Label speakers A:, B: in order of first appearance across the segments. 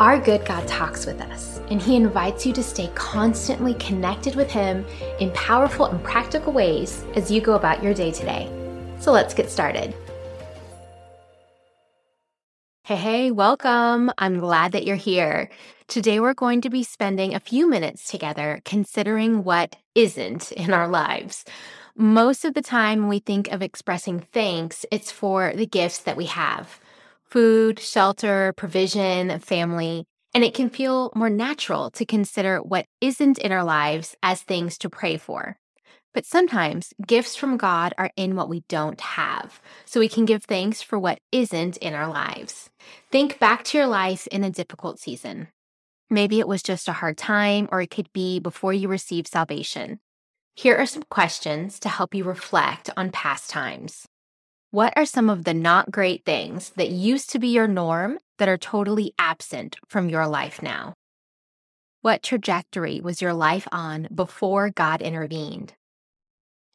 A: Our good God talks with us, and He invites you to stay constantly connected with Him in powerful and practical ways as you go about your day today. So let's get started. Hey, hey, welcome. I'm glad that you're here. Today, we're going to be spending a few minutes together considering what isn't in our lives. Most of the time, when we think of expressing thanks, it's for the gifts that we have food, shelter, provision, family, and it can feel more natural to consider what isn't in our lives as things to pray for. But sometimes gifts from God are in what we don't have, so we can give thanks for what isn't in our lives. Think back to your life in a difficult season. Maybe it was just a hard time, or it could be before you received salvation. Here are some questions to help you reflect on past times. What are some of the not great things that used to be your norm that are totally absent from your life now? What trajectory was your life on before God intervened?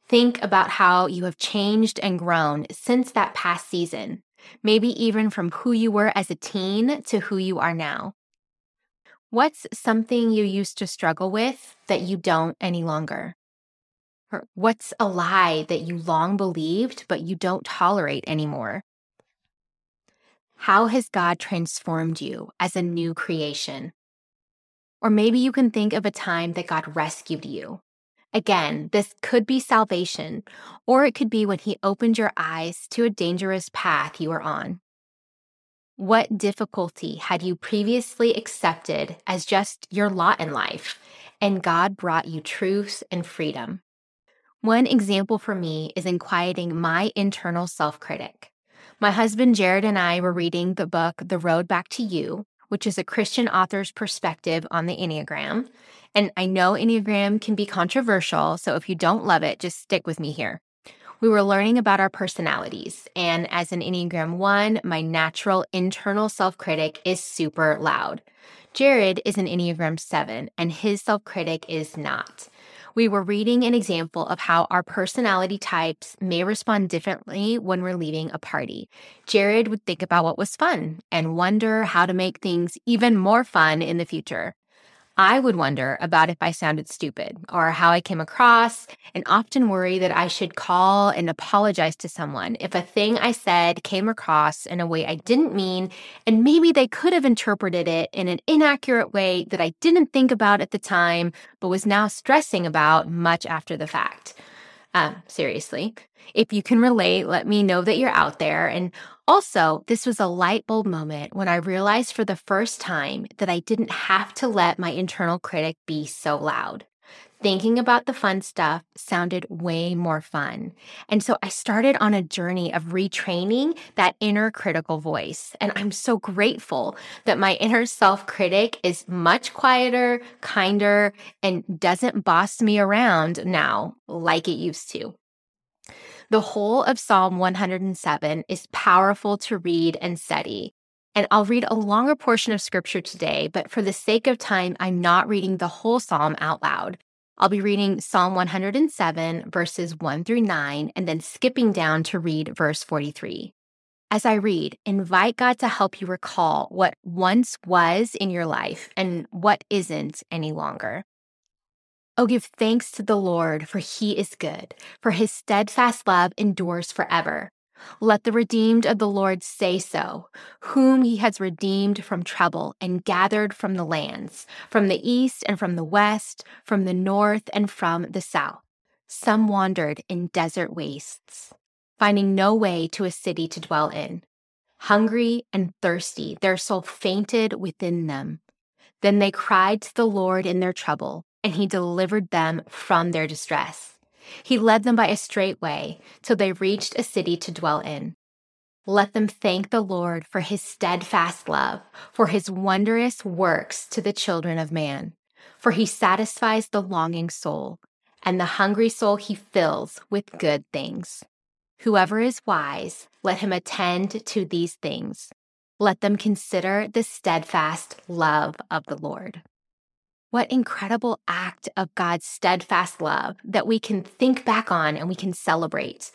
A: Think about how you have changed and grown since that past season, maybe even from who you were as a teen to who you are now. What's something you used to struggle with that you don't any longer? What's a lie that you long believed but you don't tolerate anymore? How has God transformed you as a new creation? Or maybe you can think of a time that God rescued you. Again, this could be salvation, or it could be when He opened your eyes to a dangerous path you were on. What difficulty had you previously accepted as just your lot in life, and God brought you truth and freedom? One example for me is in quieting my internal self critic. My husband Jared and I were reading the book The Road Back to You, which is a Christian author's perspective on the Enneagram. And I know Enneagram can be controversial, so if you don't love it, just stick with me here. We were learning about our personalities, and as an Enneagram 1, my natural internal self critic is super loud. Jared is an Enneagram 7, and his self critic is not we were reading an example of how our personality types may respond differently when we're leaving a party. Jared would think about what was fun and wonder how to make things even more fun in the future. I would wonder about if I sounded stupid or how I came across, and often worry that I should call and apologize to someone if a thing I said came across in a way I didn't mean, and maybe they could have interpreted it in an inaccurate way that I didn't think about at the time, but was now stressing about much after the fact. Um, seriously. If you can relate, let me know that you're out there. And also, this was a light bulb moment when I realized for the first time that I didn't have to let my internal critic be so loud. Thinking about the fun stuff sounded way more fun. And so I started on a journey of retraining that inner critical voice. And I'm so grateful that my inner self critic is much quieter, kinder, and doesn't boss me around now like it used to. The whole of Psalm 107 is powerful to read and study. And I'll read a longer portion of scripture today, but for the sake of time, I'm not reading the whole psalm out loud. I'll be reading Psalm 107, verses 1 through 9, and then skipping down to read verse 43. As I read, invite God to help you recall what once was in your life and what isn't any longer. Oh, give thanks to the Lord, for he is good, for his steadfast love endures forever. Let the redeemed of the Lord say so, whom he has redeemed from trouble and gathered from the lands, from the east and from the west, from the north and from the south. Some wandered in desert wastes, finding no way to a city to dwell in. Hungry and thirsty, their soul fainted within them. Then they cried to the Lord in their trouble, and he delivered them from their distress. He led them by a straight way till they reached a city to dwell in. Let them thank the Lord for his steadfast love, for his wondrous works to the children of man. For he satisfies the longing soul, and the hungry soul he fills with good things. Whoever is wise, let him attend to these things. Let them consider the steadfast love of the Lord. What incredible act of God's steadfast love that we can think back on and we can celebrate.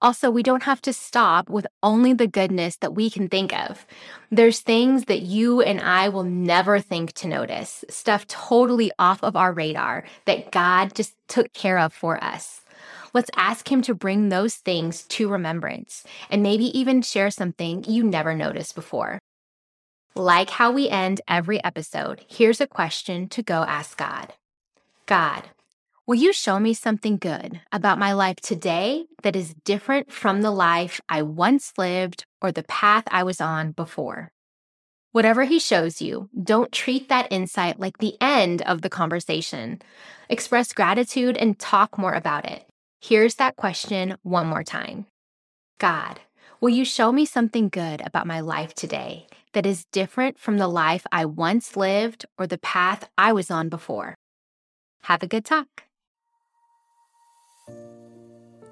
A: Also, we don't have to stop with only the goodness that we can think of. There's things that you and I will never think to notice, stuff totally off of our radar that God just took care of for us. Let's ask Him to bring those things to remembrance and maybe even share something you never noticed before. Like how we end every episode, here's a question to go ask God God, will you show me something good about my life today that is different from the life I once lived or the path I was on before? Whatever he shows you, don't treat that insight like the end of the conversation. Express gratitude and talk more about it. Here's that question one more time God, will you show me something good about my life today that is different from the life I once lived or the path I was on before. Have a good talk.